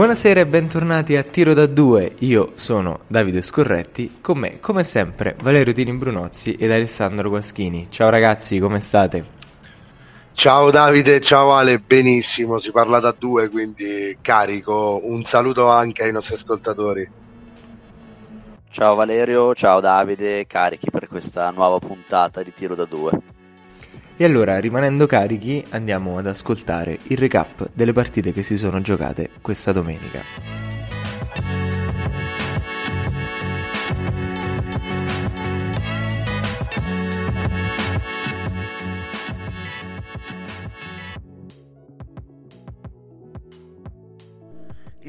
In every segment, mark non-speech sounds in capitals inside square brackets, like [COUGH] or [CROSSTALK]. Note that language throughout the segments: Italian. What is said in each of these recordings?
Buonasera e bentornati a Tiro da 2, io sono Davide Scorretti, con me come sempre Valerio Tini Brunozzi ed Alessandro Guaschini. Ciao ragazzi, come state? Ciao Davide, ciao Ale, benissimo, si parla da due, quindi carico. Un saluto anche ai nostri ascoltatori. Ciao Valerio, ciao Davide, carichi per questa nuova puntata di Tiro da 2. E allora, rimanendo carichi, andiamo ad ascoltare il recap delle partite che si sono giocate questa domenica.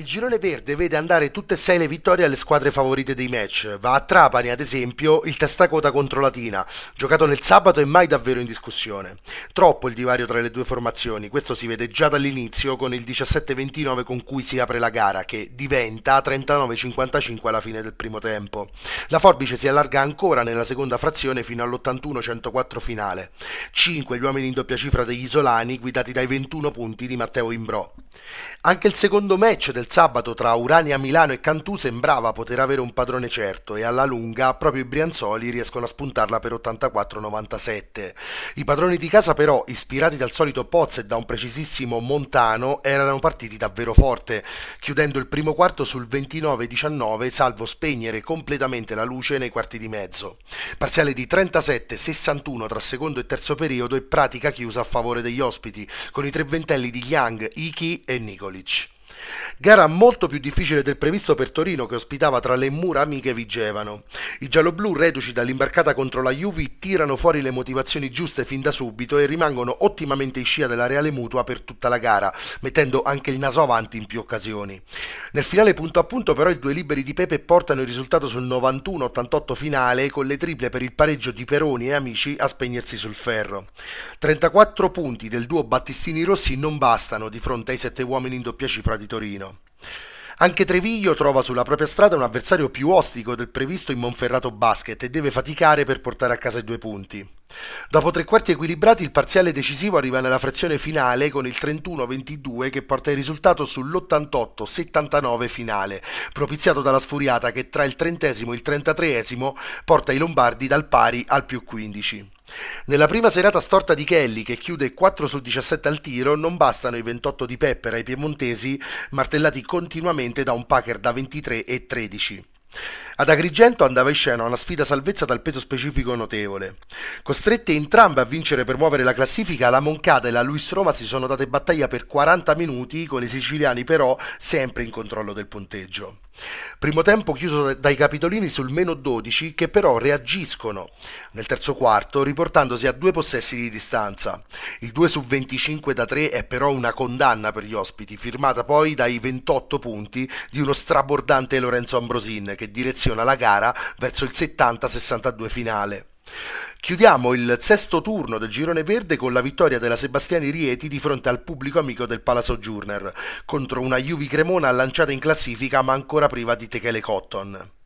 Il girone verde vede andare tutte e sei le vittorie alle squadre favorite dei match. Va a Trapani, ad esempio, il testacoda contro Latina, giocato nel sabato e mai davvero in discussione. Troppo il divario tra le due formazioni, questo si vede già dall'inizio con il 17-29 con cui si apre la gara, che diventa 39-55 alla fine del primo tempo. La forbice si allarga ancora nella seconda frazione fino all'81-104 finale. 5 gli uomini in doppia cifra degli isolani, guidati dai 21 punti di Matteo Imbrò. Anche il secondo match del sabato tra Urania Milano e Cantù sembrava poter avere un padrone certo e alla lunga proprio i Brianzoli riescono a spuntarla per 84-97. I padroni di casa però, ispirati dal solito Poz e da un precisissimo Montano, erano partiti davvero forte, chiudendo il primo quarto sul 29-19 salvo spegnere completamente la luce nei quarti di mezzo. Parziale di 37-61 tra secondo e terzo periodo e pratica chiusa a favore degli ospiti, con i tre ventelli di Young, Iki e Nikolic. Gara molto più difficile del previsto per Torino che ospitava tra le mura amiche vigevano. I gialloblu reduci dall'imbarcata contro la Juve tirano fuori le motivazioni giuste fin da subito e rimangono ottimamente in scia della Reale Mutua per tutta la gara, mettendo anche il naso avanti in più occasioni. Nel finale punto a punto però i due liberi di Pepe portano il risultato sul 91-88 finale con le triple per il pareggio di Peroni e amici a spegnersi sul ferro. 34 punti del duo Battistini Rossi non bastano di fronte ai sette uomini in doppia cifra di Torino. Anche Treviglio trova sulla propria strada un avversario più ostico del previsto in Monferrato Basket e deve faticare per portare a casa i due punti. Dopo tre quarti equilibrati il parziale decisivo arriva nella frazione finale con il 31-22 che porta il risultato sull'88-79 finale, propiziato dalla sfuriata che tra il trentesimo e il trentatreesimo porta i Lombardi dal pari al più 15. Nella prima serata storta di Kelly, che chiude 4 su 17 al tiro, non bastano i 28 di Pepper ai piemontesi, martellati continuamente da un Packer da 23 e 13. Ad Agrigento andava in scena una sfida salvezza dal peso specifico notevole. Costrette entrambe a vincere per muovere la classifica, la Moncada e la Luis Roma si sono date battaglia per 40 minuti, con i siciliani però sempre in controllo del punteggio. Primo tempo chiuso dai capitolini sul meno 12 che però reagiscono nel terzo quarto riportandosi a due possessi di distanza. Il 2 su 25 da 3 è però una condanna per gli ospiti, firmata poi dai 28 punti di uno strabordante Lorenzo Ambrosin che direziona la gara verso il 70-62 finale. Chiudiamo il sesto turno del girone verde con la vittoria della Sebastiani Rieti di fronte al pubblico amico del Palazzo Journer contro una Juvi Cremona lanciata in classifica ma ancora priva di Techele Cotton.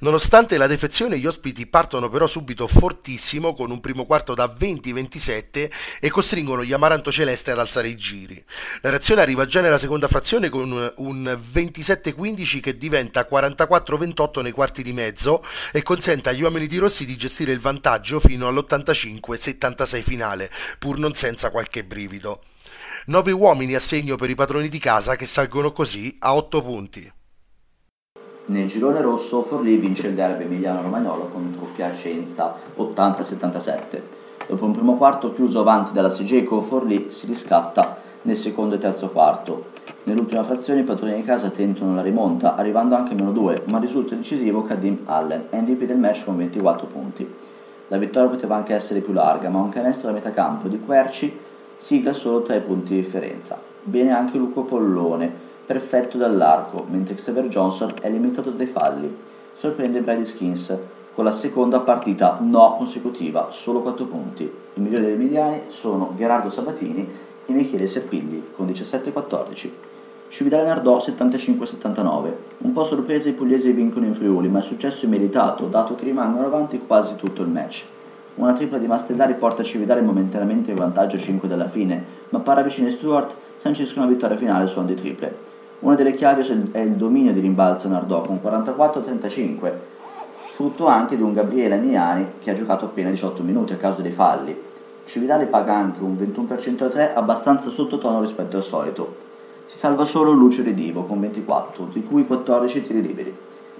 Nonostante la defezione, gli ospiti partono però subito fortissimo con un primo quarto da 20-27 e costringono gli Amaranto Celeste ad alzare i giri. La reazione arriva già nella seconda frazione con un 27-15 che diventa 44-28 nei quarti di mezzo e consente agli uomini di Rossi di gestire il vantaggio fino all'85-76 finale, pur non senza qualche brivido. 9 uomini a segno per i padroni di casa che salgono così a 8 punti. Nel girone rosso Forlì vince il derby emiliano-romagnolo contro Piacenza 80-77. Dopo un primo quarto chiuso avanti dalla Sigeco, Forlì si riscatta nel secondo e terzo quarto. Nell'ultima frazione i padroni di casa tentano la rimonta, arrivando anche a meno 2, ma risulta decisivo Kadim Allen, MVP del match con 24 punti. La vittoria poteva anche essere più larga, ma un canestro da metà campo di Querci sigla solo 3 punti di differenza. Bene anche Luco Pollone, perfetto dall'arco, mentre Xavier Johnson è limitato dai falli. Sorprende Brady Skins con la seconda partita no consecutiva, solo 4 punti. I migliori degli emiliani sono Gerardo Sabatini e Michele Serpilli con 17-14. Cividale Nardò 75-79. Un po' sorpresa i pugliesi vincono in Friuli, ma è successo immeritato, dato che rimangono avanti quasi tutto il match. Una tripla di Mastellari porta Cividale momentaneamente in vantaggio a 5 dalla fine, ma Paravicini e Stewart sanciscono la vittoria finale su Andy triple. Una delle chiavi è il dominio di rimbalzo Nardò con 44-35, frutto anche di un Gabriele Miani che ha giocato appena 18 minuti a causa dei falli. Cividale paga anche un 21% a 3 abbastanza sottotono rispetto al solito. Si salva solo Lucio Redivo con 24, di cui 14 tiri liberi.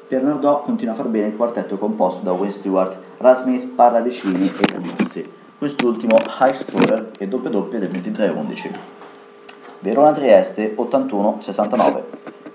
Per Nardò continua a far bene il quartetto composto da Wayne Stewart, Rasmith, Parravicini e Gabizzi, quest'ultimo high scorer e doppia doppia del 23-11. Verona Trieste 81-69.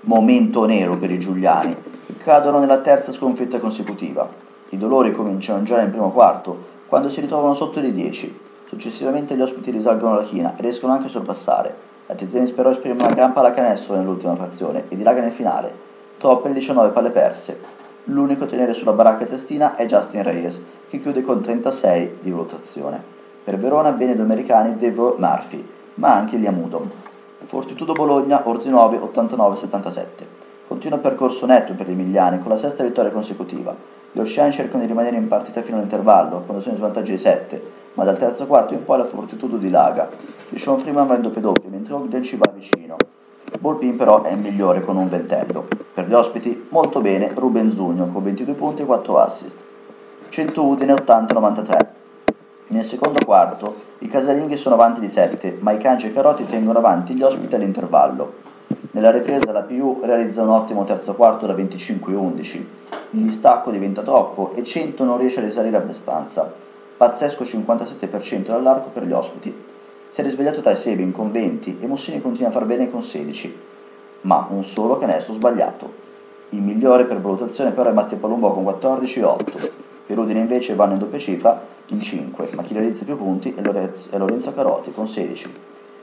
Momento nero per i giuliani, che cadono nella terza sconfitta consecutiva. I dolori cominciano già nel primo quarto, quando si ritrovano sotto di 10. Successivamente gli ospiti risalgono la china e riescono anche a sorpassare. La Tiziani però esprime una gran pallacanestro nell'ultima frazione e dilaga nel finale. Troppe le 19 palle perse. L'unico a tenere sulla baracca testina è Justin Reyes, che chiude con 36 di valutazione. Per Verona bene due americani Devo Murphy, ma anche Liamudom. Fortitudo Bologna, Orzi 9, 89-77. Continua il percorso netto per gli emiliani con la sesta vittoria consecutiva. Gli Oceani cercano di rimanere in partita fino all'intervallo, quando sono in svantaggio di 7, ma dal terzo quarto in poi la Fortitudo dilaga. Di Sean Freeman va in doppio doppio, mentre Ogden ci va vicino. Bolpin però è il migliore con un ventello. Per gli ospiti, molto bene Ruben Zugno con 22 punti e 4 assist. 100 Udine 80-93. Nel secondo quarto i casalinghi sono avanti di 7, ma i Canci e Carotti tengono avanti gli ospiti all'intervallo. Nella ripresa la PU realizza un ottimo terzo quarto da 25-11. Il distacco diventa troppo e 100 non riesce a risalire abbastanza. Pazzesco 57% dall'arco per gli ospiti. Si è risvegliato Tai Sebin con 20 e Mussini continua a far bene con 16, ma un solo canestro sbagliato. Il migliore per valutazione però è Matteo Palumbo con 14-8. Per Udine invece vanno in doppia cifra in 5, ma chi realizza più punti è Lorenzo, è Lorenzo Carotti con 16.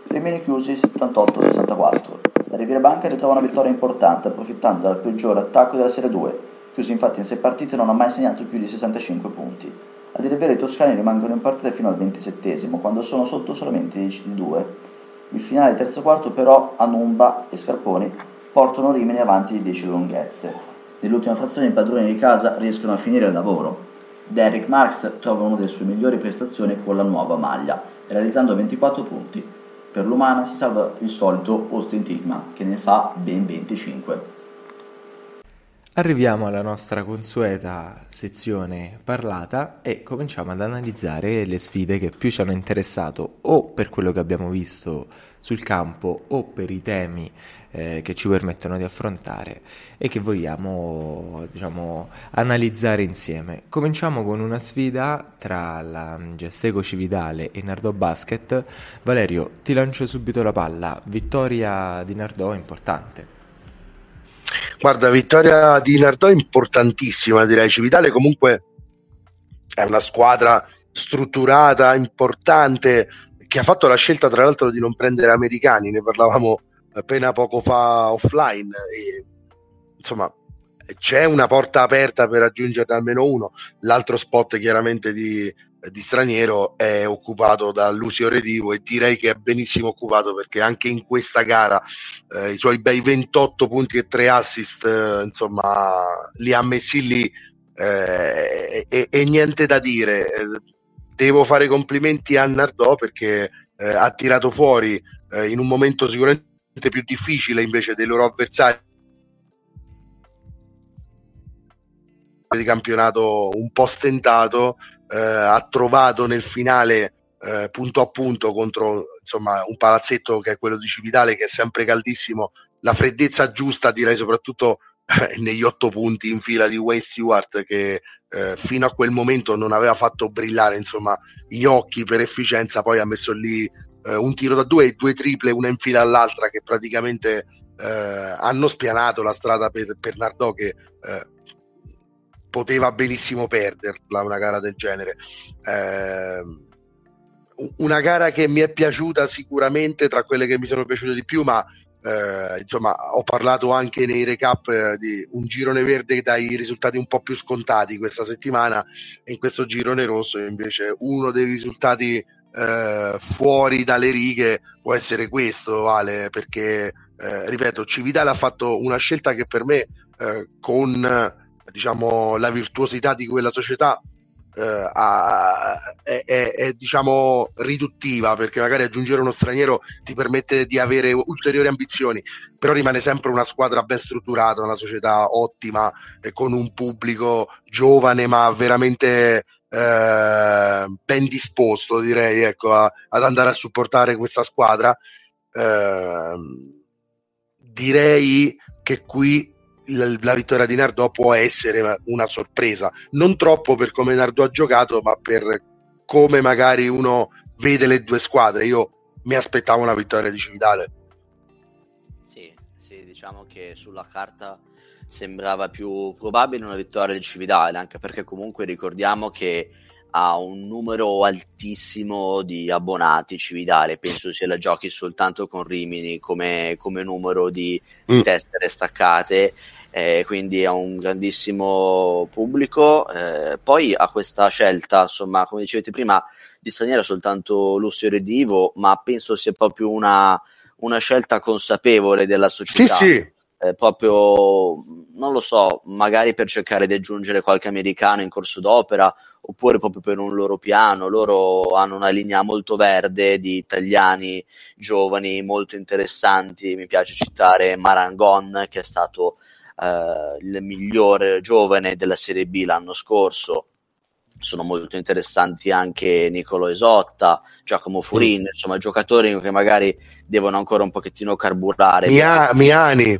Rimini chiusi 78-64. La Riviera Banca ritrova una vittoria importante approfittando dal peggiore attacco della Serie 2, chiuso infatti in 6 partite non ha mai segnato più di 65 punti. A dire vero i toscani rimangono in partita fino al 27 quando sono sotto solamente il 2. Il finale terzo quarto però Anumba e Scarponi portano Rimini avanti di 10 lunghezze. Nell'ultima frazione i padroni di casa riescono a finire il lavoro, Derek Marks trova una delle sue migliori prestazioni con la nuova maglia, realizzando 24 punti. Per l'Umana si salva il solito Austin Tigman, che ne fa ben 25. Arriviamo alla nostra consueta sezione parlata e cominciamo ad analizzare le sfide che più ci hanno interessato o per quello che abbiamo visto sul campo o per i temi eh, che ci permettono di affrontare e che vogliamo diciamo, analizzare insieme. Cominciamo con una sfida tra la Gesteco Cividale e Nardò Basket. Valerio, ti lancio subito la palla. Vittoria di Nardò importante. Guarda, vittoria di Nardò importantissima, direi. Civitale comunque è una squadra strutturata, importante, che ha fatto la scelta tra l'altro di non prendere americani, ne parlavamo appena poco fa offline. E, insomma, c'è una porta aperta per raggiungerne almeno uno. L'altro spot chiaramente di, di straniero è occupato da Lucio Redivo e direi che è benissimo occupato perché anche in questa gara eh, i suoi bei 28 punti e 3 assist eh, insomma li ha messi lì eh, e, e, niente da dire devo fare complimenti a Nardò perché eh, ha tirato fuori eh, in un momento sicuramente più difficile invece dei loro avversari. Di campionato un po' stentato eh, ha trovato nel finale eh, punto a punto contro insomma, un palazzetto che è quello di Civitale che è sempre caldissimo la freddezza giusta direi soprattutto negli otto punti in fila di Wayne Stewart che eh, fino a quel momento non aveva fatto brillare insomma gli occhi per efficienza poi ha messo lì eh, un tiro da due e due triple una in fila all'altra che praticamente eh, hanno spianato la strada per, per Nardò che eh, poteva benissimo perderla una gara del genere. Eh, una gara che mi è piaciuta sicuramente tra quelle che mi sono piaciute di più, ma eh, insomma ho parlato anche nei recap eh, di un girone verde dai risultati un po' più scontati questa settimana e in questo girone rosso invece uno dei risultati eh, fuori dalle righe può essere questo, Vale, perché eh, ripeto, Civitale ha fatto una scelta che per me eh, con diciamo, la virtuosità di quella società eh, a, è, è, è, diciamo riduttiva perché magari aggiungere uno straniero ti permette di avere ulteriori ambizioni però rimane sempre una squadra ben strutturata una società ottima e con un pubblico giovane ma veramente eh, ben disposto direi ecco, a, ad andare a supportare questa squadra. Eh, direi che qui la, la, vittoria di Nardò può essere una sorpresa, non troppo per come Nardò ha giocato, ma per come magari uno vede le due squadre. Io mi aspettavo una vittoria di Cividale. Sì, sì, diciamo che sulla carta sembrava più probabile una vittoria di Cividale, anche perché comunque ricordiamo che ha un numero altissimo di abbonati Cividale, penso se la giochi soltanto con Rimini come, come numero di mm. tessere staccate, eh, quindi ha un grandissimo pubblico. Eh, poi ha questa scelta, insomma, come dicevete prima, di straniero soltanto Lucio Redivo, ma penso sia proprio una, una scelta consapevole della società. Sì, sì. Eh, proprio, non lo so, magari per cercare di aggiungere qualche americano in corso d'opera oppure proprio per un loro piano. Loro hanno una linea molto verde di italiani giovani molto interessanti. Mi piace citare Marangon, che è stato eh, il migliore giovane della Serie B l'anno scorso. Sono molto interessanti anche Nicolo Esotta, Giacomo Furin, mm. insomma giocatori che magari devono ancora un pochettino carburare. Mia- Miani.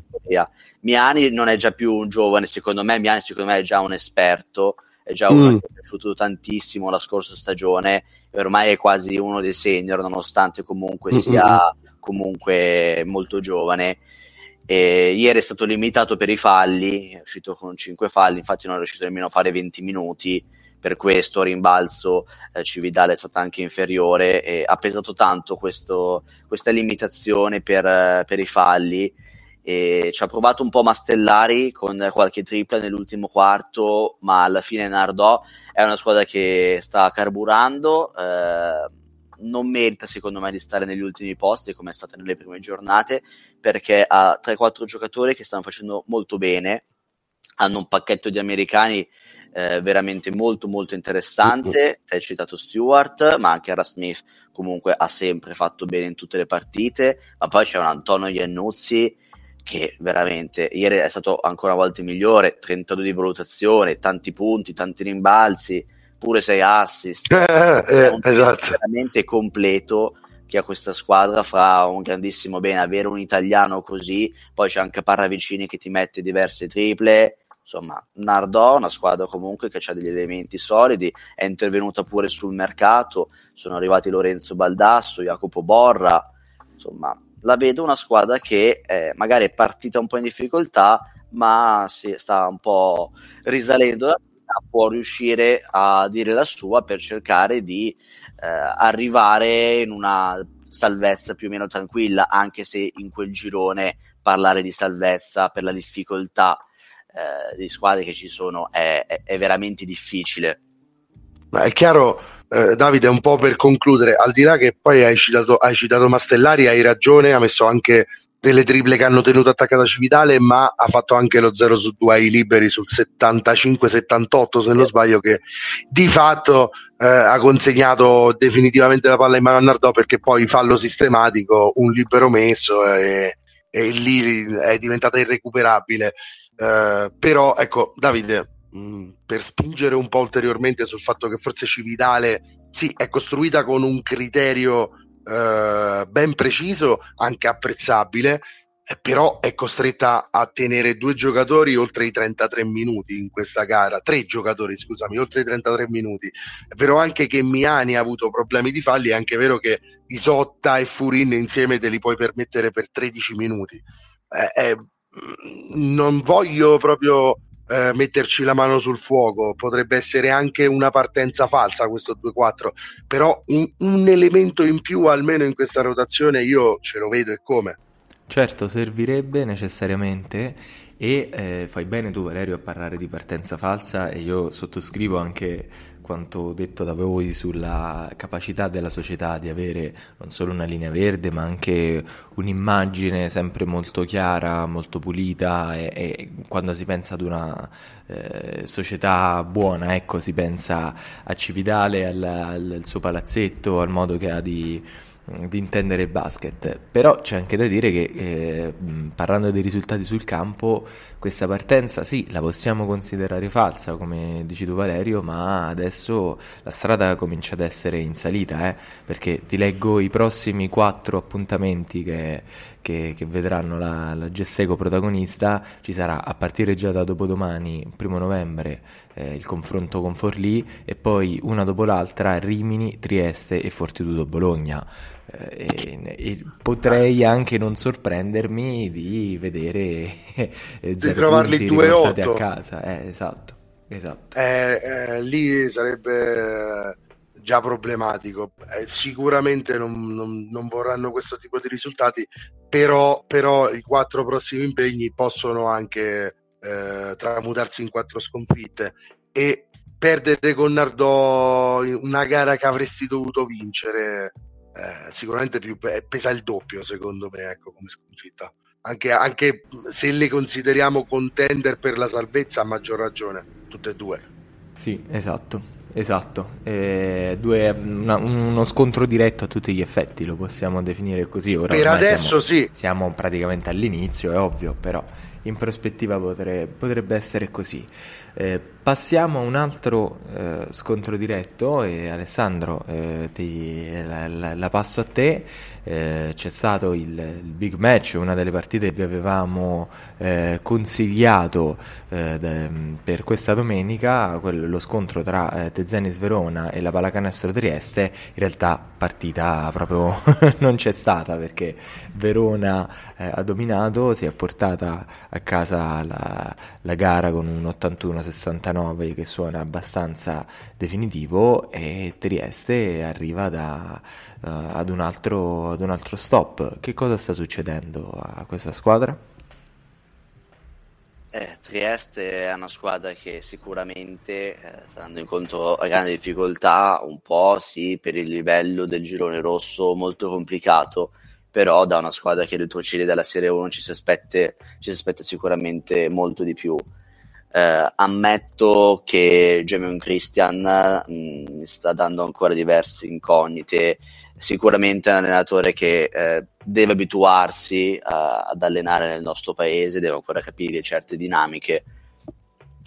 Miani non è già più un giovane, secondo me Miani secondo me è già un esperto è già uno mm. che è piaciuto tantissimo la scorsa stagione e ormai è quasi uno dei senior nonostante comunque sia comunque molto giovane e ieri è stato limitato per i falli è uscito con 5 falli infatti non è riuscito nemmeno a fare 20 minuti per questo rimbalzo eh, Cividale è stata anche inferiore e ha pesato tanto questo, questa limitazione per, per i falli e ci ha provato un po' Mastellari con qualche tripla nell'ultimo quarto, ma alla fine Nardò è una squadra che sta carburando, eh, non merita secondo me di stare negli ultimi posti come è stata nelle prime giornate, perché ha 3-4 giocatori che stanno facendo molto bene, hanno un pacchetto di americani eh, veramente molto molto interessante. Ti hai citato Stewart, ma anche Ara Smith comunque ha sempre fatto bene in tutte le partite. Ma poi c'è un Antonio Iannuzzi che veramente ieri è stato ancora una volta migliore, 32 di valutazione, tanti punti, tanti rimbalzi, pure 6 assist, [LAUGHS] eh, eh, eh esatto. veramente completo che a questa squadra fa un grandissimo bene avere un italiano così, poi c'è anche Parravicini che ti mette diverse triple, insomma Nardò, una squadra comunque che ha degli elementi solidi, è intervenuta pure sul mercato, sono arrivati Lorenzo Baldasso, Jacopo Borra, insomma la vedo una squadra che eh, magari è partita un po' in difficoltà, ma si sta un po' risalendo può riuscire a dire la sua per cercare di eh, arrivare in una salvezza più o meno tranquilla, anche se in quel girone parlare di salvezza per la difficoltà eh, di squadre che ci sono è, è, è veramente difficile. Ma è chiaro, eh, Davide, un po' per concludere, al di là che poi hai citato, hai citato Mastellari, hai ragione, ha messo anche delle triple che hanno tenuto attaccata Civitale, ma ha fatto anche lo 0 su 2 ai liberi sul 75-78, se non sbaglio, che di fatto eh, ha consegnato definitivamente la palla in mano a Nardò perché poi fallo sistematico, un libero messo e, e lì è diventata irrecuperabile. Eh, però ecco, Davide, Mm, per spingere un po' ulteriormente sul fatto che forse Cividale sì, è costruita con un criterio eh, ben preciso, anche apprezzabile, eh, però è costretta a tenere due giocatori oltre i 33 minuti in questa gara, tre giocatori scusami, oltre i 33 minuti. È vero anche che Miani ha avuto problemi di falli, è anche vero che Isotta e Furin insieme te li puoi permettere per 13 minuti. Eh, eh, non voglio proprio eh, metterci la mano sul fuoco, potrebbe essere anche una partenza falsa questo 2-4, però un, un elemento in più almeno in questa rotazione io ce lo vedo e come. Certo, servirebbe necessariamente E eh, fai bene tu Valerio a parlare di partenza falsa e io sottoscrivo anche quanto detto da voi sulla capacità della società di avere non solo una linea verde ma anche un'immagine sempre molto chiara, molto pulita e, e quando si pensa ad una eh, società buona, ecco, si pensa a Cividale, al, al, al suo palazzetto, al modo che ha di di intendere il basket, però c'è anche da dire che eh, parlando dei risultati sul campo, questa partenza sì, la possiamo considerare falsa, come dici tu Valerio, ma adesso la strada comincia ad essere in salita, eh, perché ti leggo i prossimi quattro appuntamenti che, che, che vedranno la, la Gesteco protagonista, ci sarà a partire già da dopodomani, primo novembre, eh, il confronto con Forlì e poi una dopo l'altra Rimini, Trieste e Fortitudo Bologna. Eh, e, e potrei anche non sorprendermi di vedere eh, di trovarli 2-8 a casa. Eh, esatto, esatto. Eh, lì sarebbe già problematico. Eh, sicuramente non, non, non, vorranno questo tipo di risultati, però, però i quattro prossimi impegni possono anche eh, tramutarsi in quattro sconfitte. E perdere con Nardò una gara che avresti dovuto vincere eh, sicuramente più, pesa il doppio secondo me ecco, come sconfitta. Anche, anche se le consideriamo contender per la salvezza a maggior ragione tutte e due. Sì esatto Esatto, eh, due, una, uno scontro diretto a tutti gli effetti, lo possiamo definire così. Ora per adesso siamo, sì. Siamo praticamente all'inizio, è ovvio, però in prospettiva potre, potrebbe essere così. Eh, passiamo a un altro eh, scontro diretto e Alessandro eh, ti, la, la, la, passo a te. Eh, c'è stato il, il, big match, una delle partite che vi avevamo eh, consigliato eh, de, per questa domenica, quello, lo scontro tra Tezenis Verona e la Palacanestro Trieste. In realtà partita proprio [LAUGHS] non c'è stata perché Verona ha dominato, si è portata a casa la, la gara con un 81-69 che suona abbastanza definitivo e Trieste arriva da, uh, ad, un altro, ad un altro stop. Che cosa sta succedendo a questa squadra? Eh, Trieste è una squadra che sicuramente eh, sta andando incontro a grandi difficoltà, un po' sì per il livello del girone rosso molto complicato, però da una squadra che retrocede dalla Serie 1 ci si aspetta, ci si aspetta sicuramente molto di più. Eh, ammetto che Jamion Christian mh, mm, sta dando ancora diverse incognite, sicuramente è un allenatore che eh, deve abituarsi a, ad allenare nel nostro paese, deve ancora capire certe dinamiche.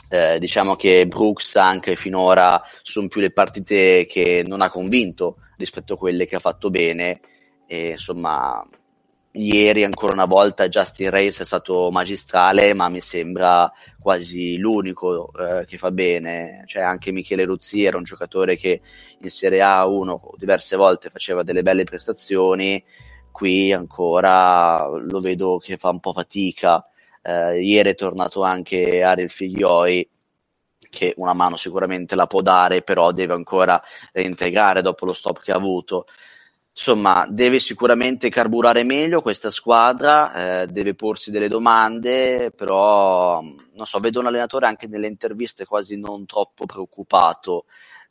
Eh, diciamo che Brooks anche finora sono più le partite che non ha convinto rispetto a quelle che ha fatto bene e insomma, ieri ancora una volta Justin Reyes è stato magistrale, ma mi sembra quasi l'unico eh, che fa bene. Cioè, anche Michele Ruzzi era un giocatore che in Serie A uno diverse volte faceva delle belle prestazioni. Qui ancora lo vedo che fa un po' fatica. Eh, ieri è tornato anche Ariel Figlioi che una mano sicuramente la può dare, però deve ancora reintegrare dopo lo stop che ha avuto. Insomma, deve sicuramente carburare meglio questa squadra, eh, deve porsi delle domande, però non so, vedo un allenatore anche nelle interviste quasi non troppo preoccupato.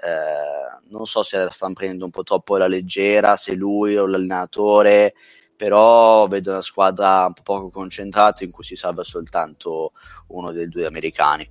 Eh, non so se la stanno prendendo un po' troppo alla leggera, se lui o l'allenatore, però vedo una squadra un po' poco concentrata in cui si salva soltanto uno dei due americani.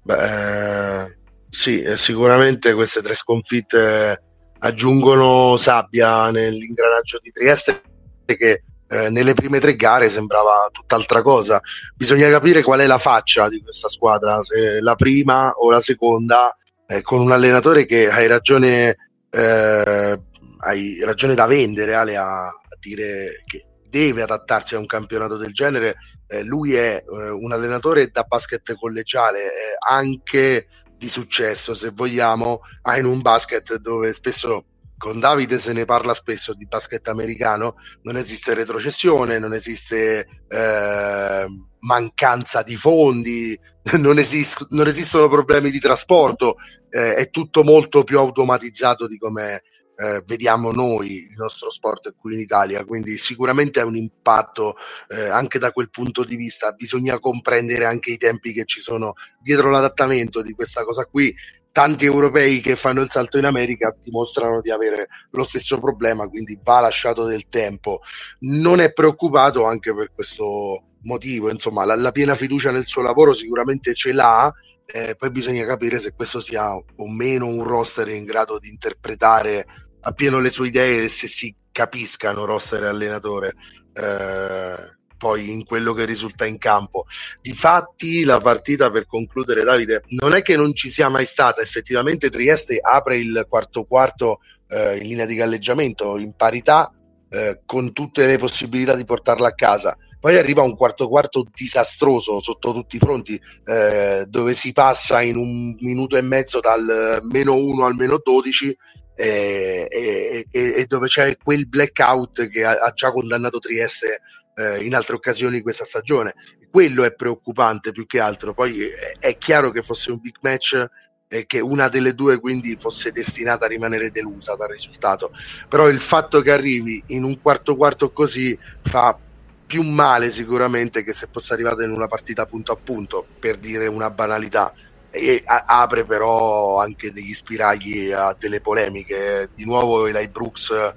Beh, sì, sicuramente queste tre sconfitte aggiungono sabbia nell'ingranaggio di Trieste che eh, nelle prime tre gare sembrava tutt'altra cosa. Bisogna capire qual è la faccia di questa squadra, se la prima o la seconda, eh, con un allenatore che hai ragione, eh, hai ragione da vendere, Ale, a, a, dire che deve adattarsi a un campionato del genere. Eh, lui è eh, un allenatore da basket collegiale, eh, anche di successo, se vogliamo, ha in un basket dove spesso con Davide se ne parla spesso di basket americano, non esiste retrocessione, non esiste eh, mancanza di fondi, [LAUGHS] non, esist- non, esistono problemi di trasporto, eh, è tutto molto più automatizzato di come eh, vediamo noi il nostro sport qui in Italia, quindi sicuramente è un impatto eh, anche da quel punto di vista, bisogna comprendere anche i tempi che ci sono dietro l'adattamento di questa cosa qui. Tanti europei che fanno il salto in America dimostrano di avere lo stesso problema, quindi va lasciato del tempo. Non è preoccupato anche per questo motivo, insomma, la, la piena fiducia nel suo lavoro sicuramente ce l'ha, eh, poi bisogna capire se questo sia o meno un roster in grado di interpretare appieno le sue idee e se si capiscano roster e allenatore eh, poi in quello che risulta in campo. Difatti la partita per concludere Davide non è che non ci sia mai stata, effettivamente Trieste apre il quarto quarto eh, in linea di galleggiamento in parità eh, con tutte le possibilità di portarla a casa. Poi arriva un quarto quarto disastroso sotto tutti i fronti, eh, dove si passa in un minuto e mezzo dal meno 1 al meno 12 e, e, e, dove c'è quel blackout che ha, ha già condannato Trieste eh, in altre occasioni questa stagione. Quello è preoccupante più che altro. Poi è, è chiaro che fosse un big match e che una delle due quindi fosse destinata a rimanere delusa dal risultato. Però il fatto che arrivi in un quarto quarto così fa più male sicuramente che se fosse arrivato in una partita punto a punto, per dire una banalità e apre però anche degli spiragli a delle polemiche. Di nuovo Eli Brooks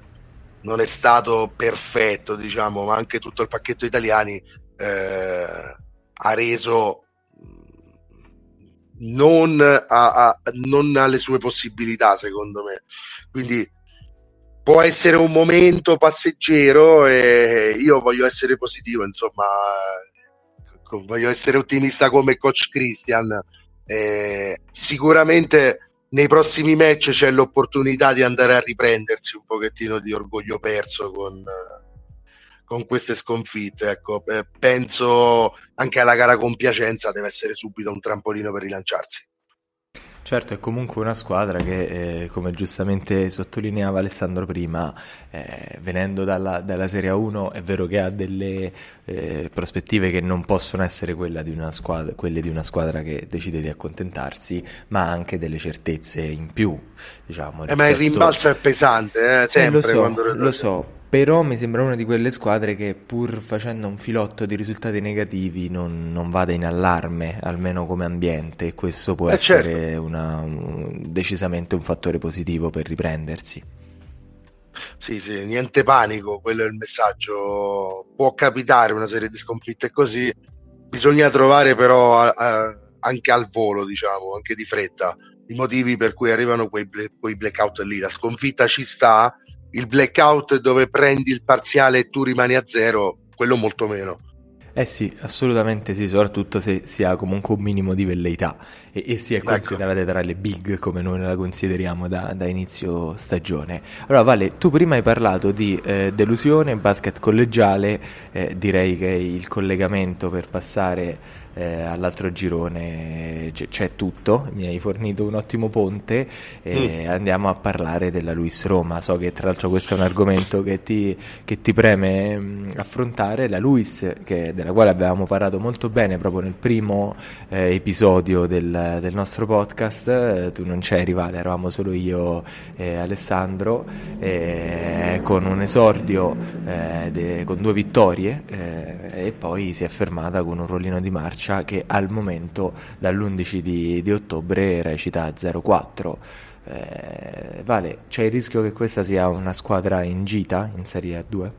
non è stato perfetto, diciamo, ma anche tutto il pacchetto italiani eh, ha reso non, a, a, non alle sue possibilità, secondo me. Quindi può essere un momento passeggero e io voglio essere positivo, insomma, voglio essere ottimista come coach Christian eh, sicuramente nei prossimi match c'è l'opportunità di andare a riprendersi un pochettino di orgoglio perso con, con queste sconfitte. Ecco, eh, penso anche alla gara con Piacenza deve essere subito un trampolino per rilanciarsi. Certo, è comunque una squadra che, eh, come giustamente sottolineava Alessandro prima, eh, venendo dalla, dalla, Serie A1, è vero che ha delle eh, prospettive che non possono essere di squadra, quelle di una squadra che decide di accontentarsi, ma ha anche delle certezze in più. Diciamo, rispetto... Eh, ma il rimbalzo è pesante, eh, sempre. lo so, lo so però mi sembra una di quelle squadre che pur facendo un filotto di risultati negativi non, non vada in allarme, almeno come ambiente, e questo può eh essere certo. una, un, decisamente un fattore positivo per riprendersi. Sì, sì, niente panico, quello è il messaggio. Può capitare una serie di sconfitte così, bisogna trovare però a, a, anche al volo, diciamo, anche di fretta, i motivi per cui arrivano quei, quei blackout lì. La sconfitta ci sta, il blackout dove prendi il parziale e tu rimani a zero, quello molto meno. Eh sì, assolutamente sì, soprattutto se si ha comunque un minimo di velleità e, e si è ecco. considerata tra le big come noi la consideriamo da, da, inizio stagione. Allora Vale, tu prima hai parlato di eh, delusione, basket collegiale, eh, direi che il collegamento per passare eh, all'altro girone c- c'è tutto, mi hai fornito un ottimo ponte e mm. andiamo a parlare della Luis Roma. So che tra l'altro questo è un argomento che ti, che ti preme mh, mm, affrontare. La Luis, che, della quale avevamo parlato molto bene proprio nel primo eh, episodio del, del, nostro podcast, eh, tu non c'eri Vale, eravamo solo io e Alessandro, con un esordio eh, de, con due vittorie eh, e poi si è fermata con un rollino di marcia Brescia che al momento dall'11 di, di ottobre recita 0-4. Eh, vale, c'è il rischio che questa sia una squadra in gita in Serie A2?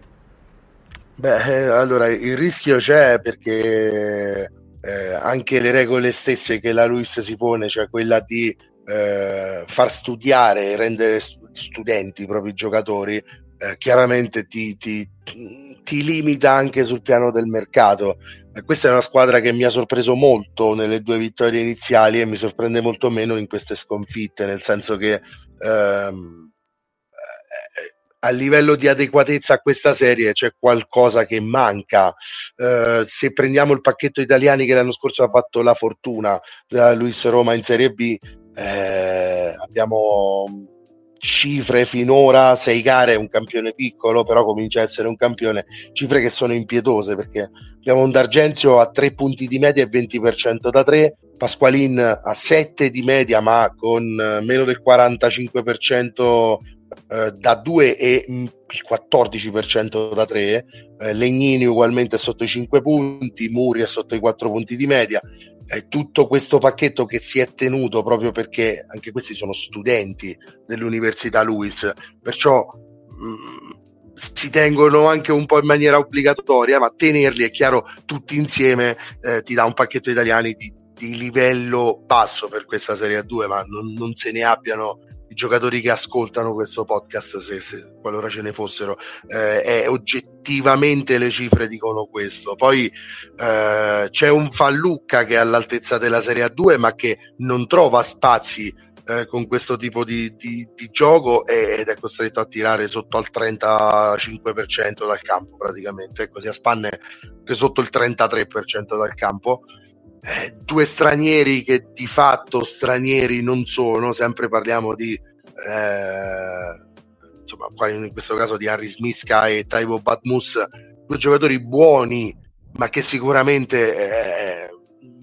Beh, eh, allora il rischio c'è perché eh, anche le regole stesse che la Luis si pone, cioè quella di eh, far studiare e rendere studenti i propri giocatori, eh, chiaramente ti, ti, limita anche sul piano del mercato. Eh, questa è una squadra che mi ha sorpreso molto nelle due vittorie iniziali e mi sorprende molto meno in queste sconfitte, nel senso che ehm, eh, a livello di adeguatezza a questa serie c'è qualcosa che manca. Eh, se prendiamo il pacchetto italiani che l'anno scorso ha fatto la fortuna da Luis Roma in Serie B, eh, abbiamo cifre finora, sei gare un campione piccolo, però comincia a essere un campione, cifre che sono impietose perché abbiamo un D'Argenzio a 3 punti di media e 20% da 3, Pasqualin a 7 di media ma con meno del 45% eh, da 2 e il 14% da 3, eh, Legnini ugualmente sotto i 5 punti, Muri è sotto i 4 punti di media. È tutto questo pacchetto che si è tenuto proprio perché anche questi sono studenti dell'Università Luis, perciò mh, si tengono anche un po' in maniera obbligatoria, ma tenerli è chiaro tutti insieme eh, ti dà un pacchetto italiani di, di livello basso per questa Serie 2, ma non, non se ne abbiano i giocatori che ascoltano questo podcast, se, se qualora ce ne fossero, eh, è oggettivamente le cifre dicono questo. Poi eh, c'è un Fallucca che è all'altezza della Serie A2, ma che non trova spazi eh, con questo tipo di, di, di, gioco ed è costretto a tirare sotto al 35% dal campo praticamente, ecco, sia spanne che sotto il 33% dal campo eh, due stranieri che di fatto stranieri non sono, sempre parliamo di eh, insomma, qua in questo caso di Harry Smiska e Taibo Batmus, due giocatori buoni, ma che sicuramente eh,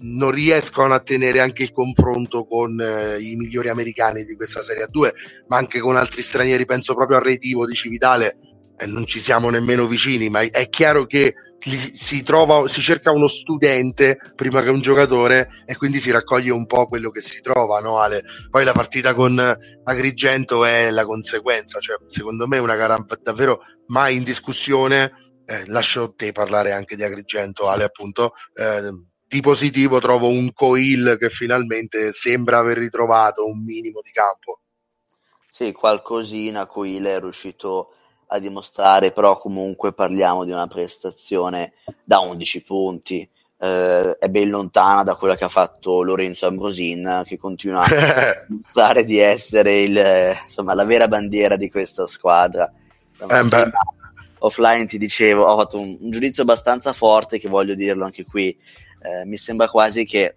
non riescono a tenere anche il confronto con eh, i migliori americani di questa Serie A2, ma anche con altri stranieri, penso proprio a Retivo di Civitale, eh, non ci siamo nemmeno vicini, ma è chiaro che si, trova, si cerca uno studente prima che un giocatore e quindi si raccoglie un po' quello che si trova, no, Ale? Poi la partita con Agrigento è la conseguenza, cioè secondo me è una gara davvero mai in discussione. Eh, lascio te parlare anche di Agrigento, Ale, appunto. Eh, di positivo trovo un Coil che finalmente sembra aver ritrovato un minimo di campo. Sì, qualcosina Coil è riuscito a dimostrare, però comunque parliamo di una prestazione da 11 punti. Eh, è ben lontana da quella che ha fatto Lorenzo Ambrosin, che continua a [LAUGHS] dimostrare di essere il, insomma, la vera bandiera di questa squadra. Eh offline ti dicevo, ho fatto un, un, giudizio abbastanza forte che voglio dirlo anche qui. Eh, mi sembra quasi che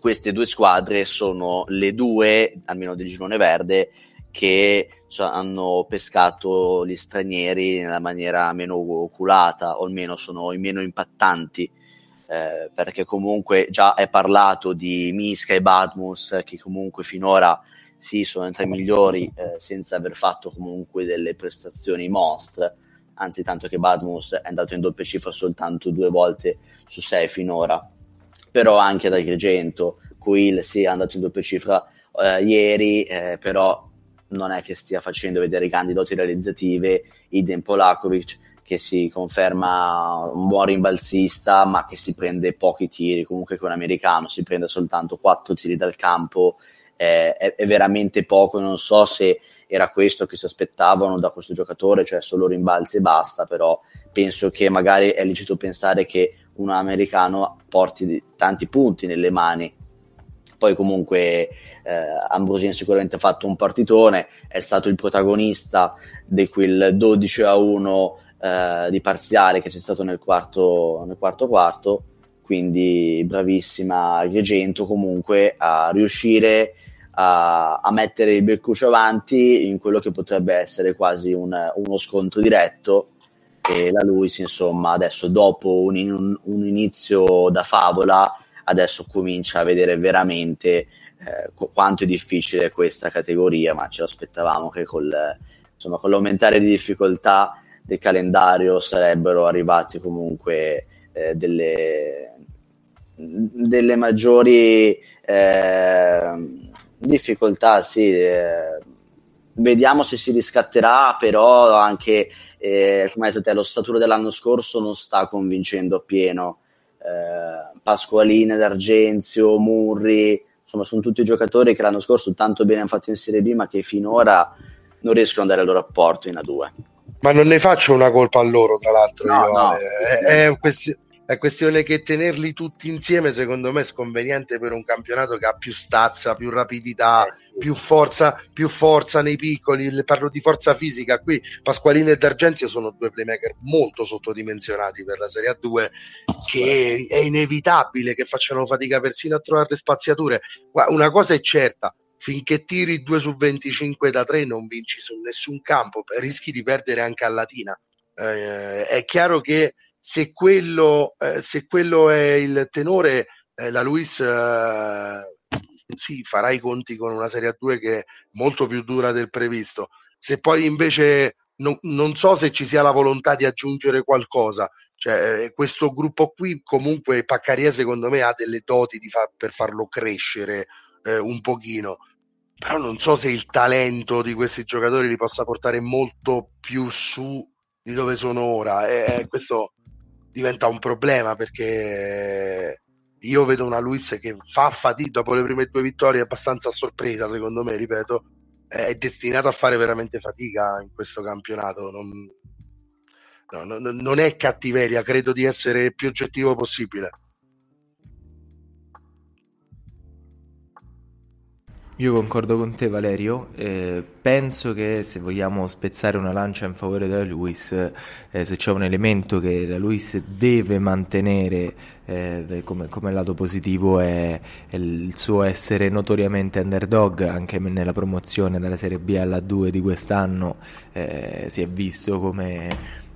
queste due squadre sono le due, almeno del girone verde, che cioè, hanno pescato gli stranieri nella maniera meno oculata o almeno sono i meno impattanti eh, perché comunque già è parlato di Miska e Badmus che comunque finora sì sono tra i migliori eh, senza aver fatto comunque delle prestazioni mostre. Anzi tanto che Badmus è andato in doppia cifra soltanto due volte su sei finora. Però anche da Agrigento Quill sì è andato in doppia cifra eh, ieri eh, però non è che stia facendo vedere grandi doti realizzative, idem Polakovic che si conferma un buon rimbalzista ma che si prende pochi tiri, comunque che un americano si prende soltanto 4 tiri dal campo, eh, è, è, veramente poco, non so se era questo che si aspettavano da questo giocatore, cioè solo rimbalzi e basta, però penso che magari è lecito pensare che un americano porti tanti punti nelle mani poi comunque eh, Ambrosini sicuramente ha fatto un partitone, è stato il protagonista di quel 12 a 1 eh, di parziale che c'è stato nel quarto, nel quarto quarto, quindi bravissima Agrigento comunque a riuscire a, a, mettere il Bercuccio avanti in quello che potrebbe essere quasi un, uno scontro diretto. E la Luis insomma adesso dopo un, un inizio da favola adesso comincia a vedere veramente eh, quanto è difficile questa categoria, ma ci aspettavamo che col, insomma, con l'aumentare di difficoltà del calendario sarebbero arrivati comunque eh, delle, delle maggiori eh, difficoltà, sì. Eh, vediamo se si riscatterà, però anche, eh, come hai detto te, lo staturo dell'anno scorso non sta convincendo appieno. Eh, Pasqualina, D'Argenzio, Murri, insomma sono tutti giocatori che l'anno scorso tanto bene hanno fatto in Serie B ma che finora non riescono a dare il loro apporto in A2. Ma non ne faccio una colpa a loro, tra l'altro. No, io, no. È, è, un questi- è questione che tenerli tutti insieme, secondo me, è sconveniente per un campionato che ha più stazza, più rapidità, eh, più forza, più forza nei piccoli. Parlo di forza fisica. Qui Pasqualino e D'Argenzio sono due playmaker molto sottodimensionati per la Serie A2, che è inevitabile che facciano fatica persino a trovare le spaziature. Una cosa è certa, finché tiri 2 su 25 da 3 non vinci su nessun campo, rischi di perdere anche a Latina. Eh, è chiaro che se quello, eh, se quello è il tenore, eh, la Luis eh, sì, farà i conti con una Serie A2 che è molto più dura del previsto. se poi invece non, non, so se ci sia la volontà di aggiungere qualcosa. Cioè, eh, questo gruppo qui, comunque, Paccaria, secondo me, ha delle doti fa- per farlo crescere eh, un pochino. Però non so se il talento di questi giocatori li possa portare molto più su di dove sono ora. E questo diventa un problema perché io vedo una Luis che fa fatica dopo le prime due vittorie abbastanza a sorpresa, secondo me, ripeto, è destinato a fare veramente fatica in questo campionato. Non, no, no, non è cattiveria, credo di essere più oggettivo possibile. Io concordo con te Valerio, eh, penso che se vogliamo spezzare una lancia in favore della Luis, eh, se c'è un elemento che la Luis deve mantenere eh, come, come, lato positivo è, è, il suo essere notoriamente underdog, anche nella promozione dalla Serie B alla 2 di quest'anno eh, si è visto come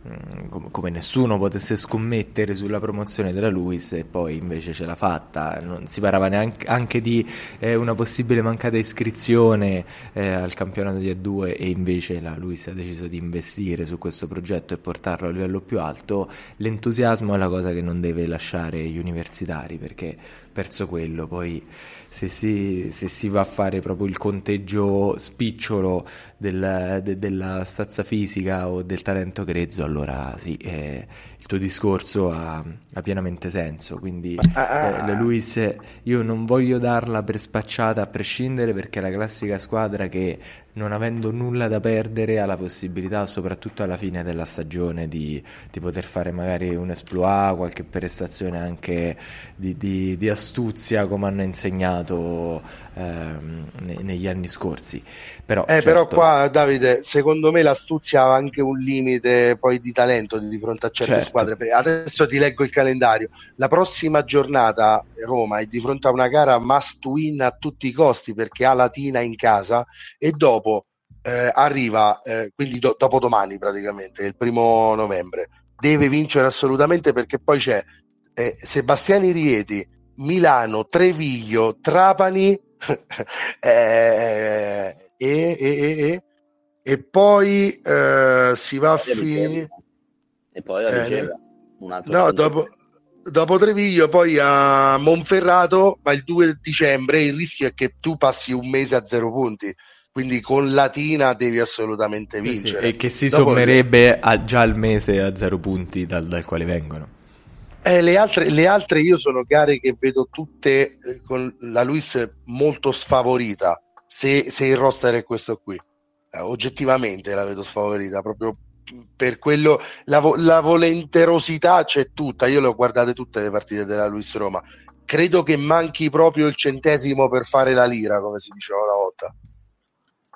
come, come, nessuno potesse scommettere sulla promozione della Luis e poi invece ce l'ha fatta, non si parlava neanche anche di eh, una possibile mancata iscrizione eh, al campionato di A2 e invece la Luis ha deciso di investire su questo progetto e portarlo a livello più alto, l'entusiasmo è la cosa che non deve lasciare gli universitari perché perso quello poi se si, se si, va a fare proprio il conteggio spicciolo del, de, della stazza fisica o del talento grezzo, allora sì, eh, il tuo discorso ha, ha pienamente senso. Quindi ah, ah, eh, la Luis, io non voglio darla per spacciata a prescindere perché è la classica squadra che non avendo nulla da perdere ha la possibilità, soprattutto alla fine della stagione, di, di poter fare magari un exploit, qualche prestazione anche di, di, di astuzia come hanno insegnato ehm, negli anni scorsi. Però, eh, certo... però qua Davide, secondo me l'astuzia ha anche un limite poi di talento di fronte a certe certo. squadre. Adesso ti leggo il calendario. La prossima giornata Roma è di fronte a una gara must win a tutti i costi perché ha Latina in casa e dopo eh, arriva, eh, quindi do- dopo domani praticamente, il primo novembre, deve vincere assolutamente perché poi c'è eh, Sebastiani Rieti, Milano, Treviglio, Trapani [LAUGHS] eh, e, e, e, e, poi eh, si va a finire e poi a Vigeva eh, un altro no, dopo, dopo, Treviglio poi a Monferrato ma il 2 dicembre il rischio è che tu passi un mese a zero punti. Quindi con Latina devi assolutamente vincere sì, sì. e che si dopo sommerebbe a, già al mese a zero punti dal, dal quale vengono. Eh, le, altre, le, altre, io sono gare che vedo tutte eh, con la Luis molto sfavorita se, se il roster è questo qui. Eh, oggettivamente la vedo sfavorita proprio per quello la, la, volenterosità c'è tutta io le ho guardate tutte le partite della Luis Roma. Credo che manchi proprio il centesimo per fare la lira come si diceva una volta.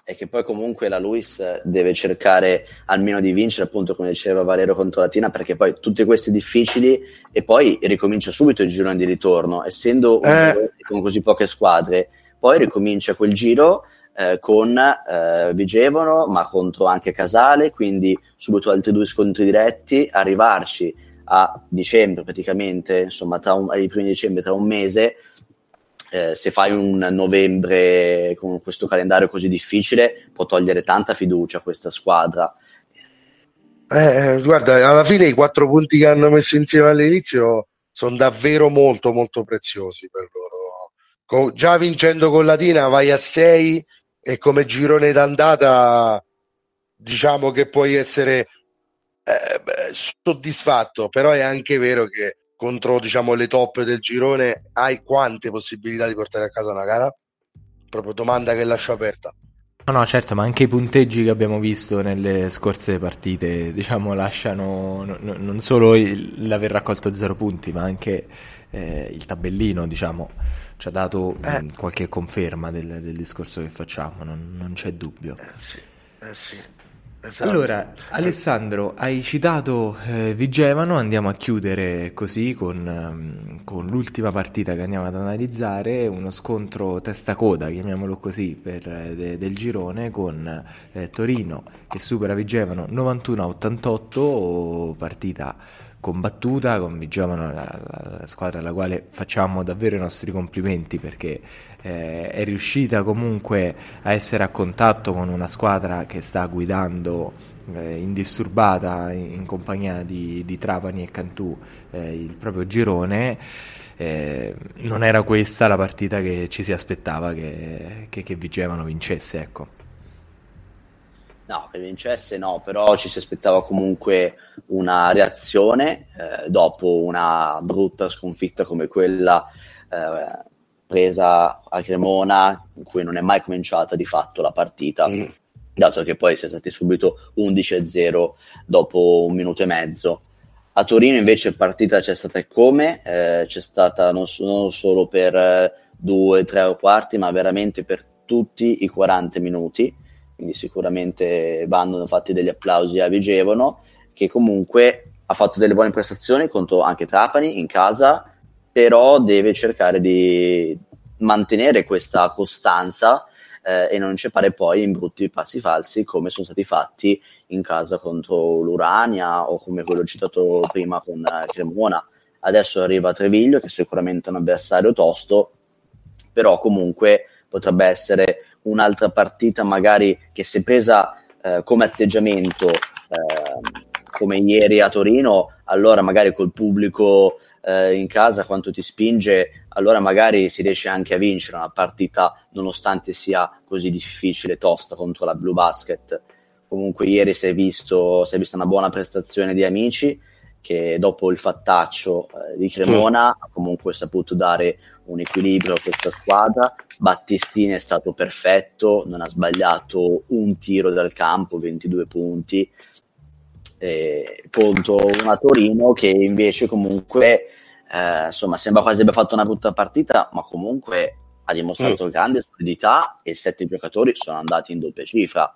E che poi comunque la Luis deve cercare almeno di vincere, appunto come diceva Valero contro Latina, perché poi tutte queste difficili e poi ricomincia subito il girone di ritorno, essendo un eh. con così poche squadre, poi ricomincia quel giro eh, con eh, Vigevano, ma contro anche Casale, quindi subito altri due scontri diretti, arrivarci a dicembre praticamente, insomma, tra un, ai primi di dicembre, tra un mese, eh, se fai un novembre con questo calendario così difficile, può togliere tanta fiducia a questa squadra. Eh, eh, guarda, alla fine i quattro punti che hanno messo insieme all'inizio sono davvero molto, molto preziosi per loro. Già vincendo con Latina vai a 6 e come girone d'andata diciamo che puoi essere eh, soddisfatto, però è anche vero che contro diciamo, le top del girone, hai quante possibilità di portare a casa una gara? Proprio domanda che lascio aperta. No, no, certo, ma anche i punteggi che abbiamo visto nelle scorse partite, diciamo, lasciano no, no, non solo il, l'aver raccolto zero punti, ma anche eh, il tabellino, diciamo, ci ha dato eh. mh, qualche conferma del, del, discorso che facciamo, non, non c'è dubbio. Eh sì, eh sì. Esatto. Allora, Alessandro, hai citato eh, Vigevano, andiamo a chiudere così con, um, con, l'ultima partita che andiamo ad analizzare, uno scontro testa-coda, chiamiamolo così, per, eh, de, del girone con eh, Torino che supera Vigevano 91-88, partita combattuta con Vigevano, la, la, la, squadra alla quale facciamo davvero i nostri complimenti perché eh, è riuscita comunque a essere a contatto con una squadra che sta guidando eh, indisturbata in, in compagnia di, di, Trapani e Cantù eh, il proprio girone. Eh, non era questa la partita che ci si aspettava che, che, che Vigevano vincesse, ecco. No, che vincesse no, però ci si aspettava comunque una reazione eh, dopo una brutta sconfitta come quella eh, presa a Cremona, in cui non è mai cominciata di fatto la partita, mm. dato che poi si è stati subito 11-0 dopo un minuto e mezzo. A Torino invece partita c'è stata come? Eh, c'è stata non, non solo per eh, due, tre o quarti, ma veramente per tutti i 40 minuti quindi sicuramente vanno fatti degli applausi a Vigevano, che comunque ha fatto delle buone prestazioni contro anche Trapani in casa, però deve cercare di mantenere questa costanza eh, e non inceppare poi in brutti passi falsi come sono stati fatti in casa contro l'Urania o come quello citato prima con eh, Cremona. Adesso arriva Treviglio, che è sicuramente un avversario tosto, però comunque potrebbe essere un'altra partita magari che si è presa eh, come atteggiamento eh, come ieri a Torino, allora magari col pubblico eh, in casa quanto ti spinge, allora magari si riesce anche a vincere una partita nonostante sia così difficile, tosta contro la Blue Basket. Comunque ieri si è, visto, si è vista una buona prestazione di amici che dopo il fattaccio eh, di Cremona ha comunque saputo dare un equilibrio a questa squadra. Battistini è stato perfetto, non ha sbagliato un tiro dal campo, 22 punti, eh, contro una Torino che invece comunque eh, insomma sembra quasi abbia fatto una brutta partita, ma comunque ha dimostrato mm. grande solidità e sette giocatori sono andati in doppia cifra.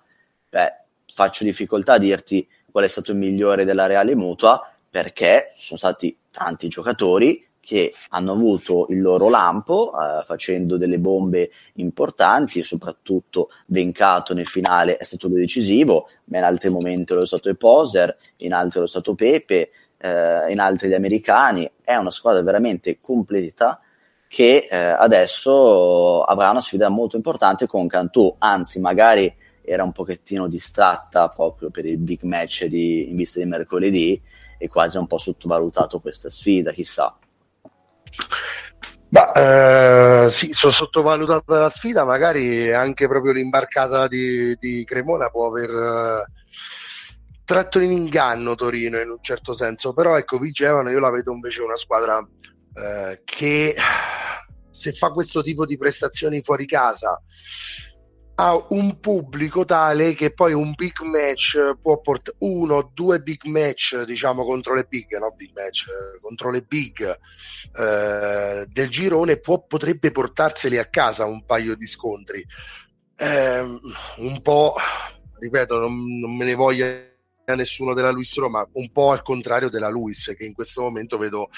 Beh, faccio difficoltà a dirti qual è stato il migliore della Reale Mutua perché sono stati tanti giocatori che hanno avuto il loro lampo eh, facendo delle bombe importanti e soprattutto Vencato nel finale è stato decisivo, ma in altri momenti lo è stato il Poser, in altri lo è stato Pepe, eh, in altri gli americani. È una squadra veramente completa che eh, adesso avrà una sfida molto importante con Cantù, anzi magari era un pochettino distratta proprio per il big match di, in vista di mercoledì e quasi un po' sottovalutato questa sfida, chissà. Ma eh, sì, sono sottovalutata la sfida, magari anche proprio l'imbarcata di, di Cremona può aver eh, tratto in inganno Torino in un certo senso, però ecco Vigevano io la vedo invece una squadra eh, che se fa questo tipo di prestazioni fuori casa ha un pubblico tale che poi un big match può portare uno, due big match diciamo contro le big, no big match, eh, contro le big eh, del girone può, potrebbe portarseli a casa un paio di scontri. Eh, un po', ripeto, non, non me ne voglia nessuno della Luis Roma, un po' al contrario della Luis che in questo momento vedo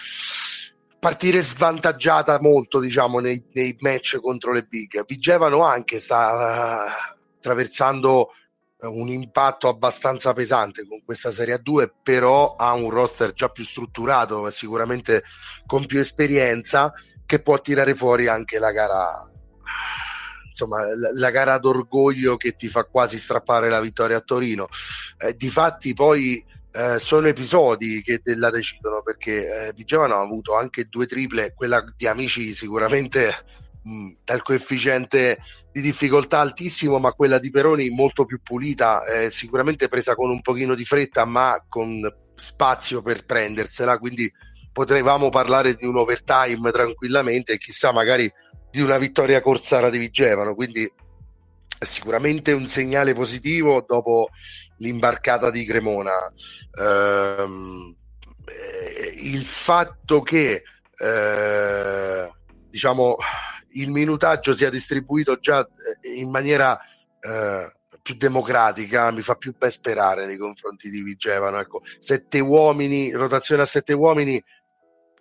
partire svantaggiata molto diciamo nei, nei match contro le big. Vigevano anche sta uh, attraversando un impatto abbastanza pesante con questa Serie A2 però ha un roster già più strutturato sicuramente con più esperienza che può tirare fuori anche la gara insomma la, la gara d'orgoglio che ti fa quasi strappare la vittoria a Torino. Eh, difatti poi eh, sono episodi che la decidono perché eh, Vigevano ha avuto anche due triple, quella di Amici sicuramente mh, dal coefficiente di difficoltà altissimo, ma quella di Peroni molto più pulita, eh, sicuramente presa con un pochino di fretta, ma con spazio per prendersela, quindi potevamo parlare di un overtime tranquillamente e chissà magari di una vittoria corsara di Vigevano, quindi è sicuramente un segnale positivo dopo l'imbarcata di Cremona. Ehm, eh, il fatto che eh, diciamo il minutaggio sia distribuito già eh, in maniera eh, più democratica mi fa più ben sperare nei confronti di Vigevano. Ecco, sette uomini, rotazione a sette uomini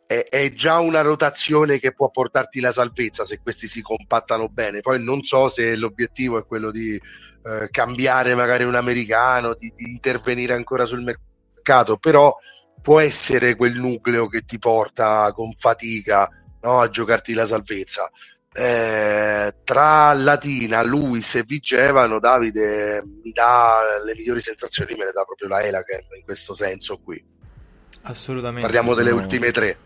è, è, già una rotazione che può portarti la salvezza se questi si compattano bene. Poi non so se l'obiettivo è quello di eh, cambiare magari un americano, di, di, intervenire ancora sul mercato, però può essere quel nucleo che ti porta con fatica no, a giocarti la salvezza. Eh, tra Latina, Luis e Vigevano, Davide mi dà le migliori sensazioni, me le dà proprio la Elaken in questo senso qui. Assolutamente. Parliamo delle ultime tre.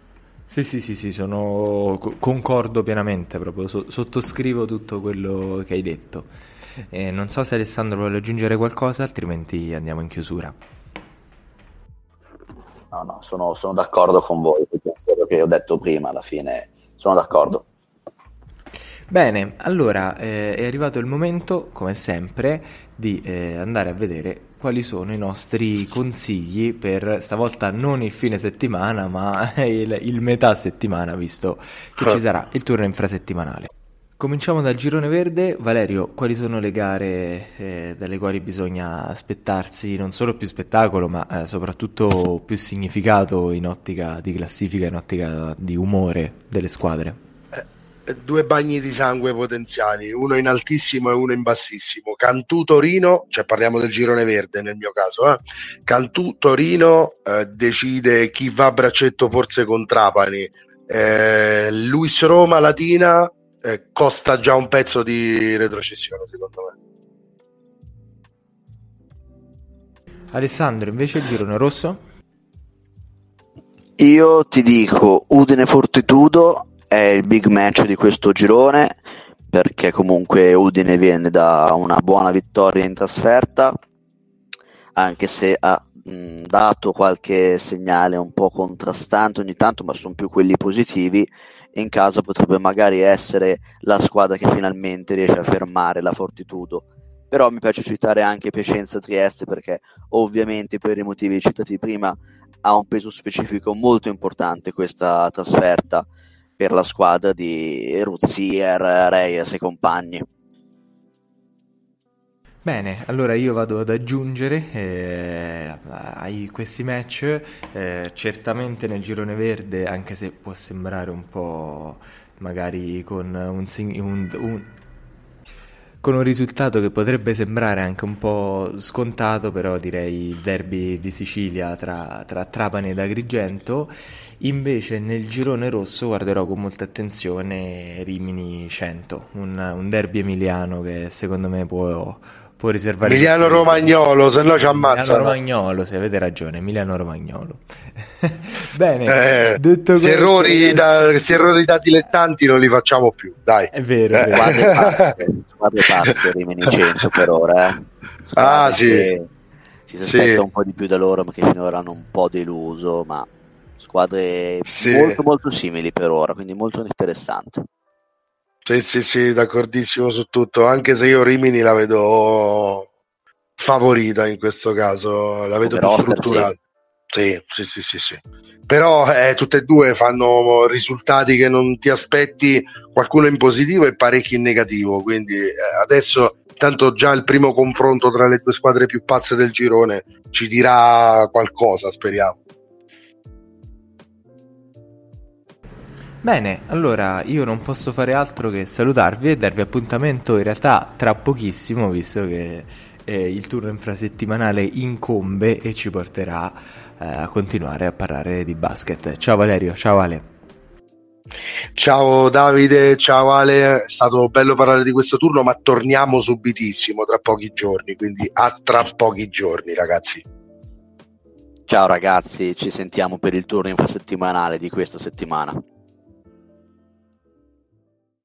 Sì, sì, sì, sì, sono... concordo pienamente, proprio sottoscrivo tutto quello che hai detto. Eh, non so se Alessandro vuole aggiungere qualcosa, altrimenti andiamo in chiusura. No, no, sono, sono d'accordo con voi, il pensiero che ho detto prima, alla fine sono d'accordo. Bene, allora eh, è arrivato il momento, come sempre, di eh, andare a vedere quali sono i nostri consigli per stavolta non il fine settimana, ma [LAUGHS] il, il metà settimana, visto che ci sarà il turno infrasettimanale. Cominciamo dal girone verde. Valerio, quali sono le gare eh, dalle quali bisogna aspettarsi non solo più spettacolo, ma eh, soprattutto più significato in ottica di classifica, in ottica di umore delle squadre? Due bagni di sangue potenziali, uno in altissimo e uno in bassissimo. Cantù Torino, cioè parliamo del girone verde nel mio caso, eh? Cantù Torino eh, decide chi va a braccetto forse con Trapani. Eh, Luis Roma Latina eh, costa già un pezzo di retrocessione, secondo me. Alessandro, invece il girone rosso? Io ti dico Udine Fortitudo è il big match di questo girone perché comunque Udine viene da una buona vittoria in trasferta anche se ha mh, dato qualche segnale un po' contrastante ogni tanto ma sono più quelli positivi in casa potrebbe magari essere la squadra che finalmente riesce a fermare la Fortitudo. Però mi piace citare anche Piacenza Trieste perché ovviamente per i motivi citati prima ha un peso specifico molto importante questa trasferta per la squadra di Ruzier, Reyes e compagni. Bene, allora io vado ad aggiungere eh, ai questi match, eh, certamente nel girone verde, anche se può sembrare un po' magari con un, un, un, con un risultato che potrebbe sembrare anche un po' scontato, però direi il derby di Sicilia tra, tra Trapani ed Agrigento. Invece nel girone rosso guarderò con molta attenzione Rimini 100, un, un derby emiliano che secondo me può può riservare Emiliano Romagnolo se no ci ammazza Emiliano Romagnolo se avete ragione Emiliano Romagnolo [LAUGHS] bene eh, detto se, errori da, se errori da dilettanti non li facciamo più dai è vero, eh. squadre pazze Rimini [LAUGHS] 100 per ora eh. ah sì ci si aspetta sì. un po' di più da loro perché finora hanno un po' deluso ma squadre sì. molto molto simili per ora quindi molto interessante sì, sì, sì, d'accordissimo su tutto, anche se io Rimini la vedo favorita in questo caso, la vedo Come più strutturata. Sì. Sì, sì, sì, sì, Però eh, tutte e due fanno risultati che non ti aspetti, qualcuno in positivo e parecchi in negativo, quindi eh, adesso tanto già il primo confronto tra le due squadre più pazze del girone ci dirà qualcosa, speriamo. Bene, allora io non posso fare altro che salutarvi e darvi appuntamento in realtà tra pochissimo, visto che eh, il turno infrasettimanale incombe e ci porterà eh, a continuare a parlare di basket. Ciao Valerio, ciao Ale. Ciao Davide, ciao Ale, è stato bello parlare di questo turno, ma torniamo subitissimo tra pochi giorni, quindi a tra pochi giorni ragazzi. Ciao ragazzi, ci sentiamo per il turno infrasettimanale di questa settimana.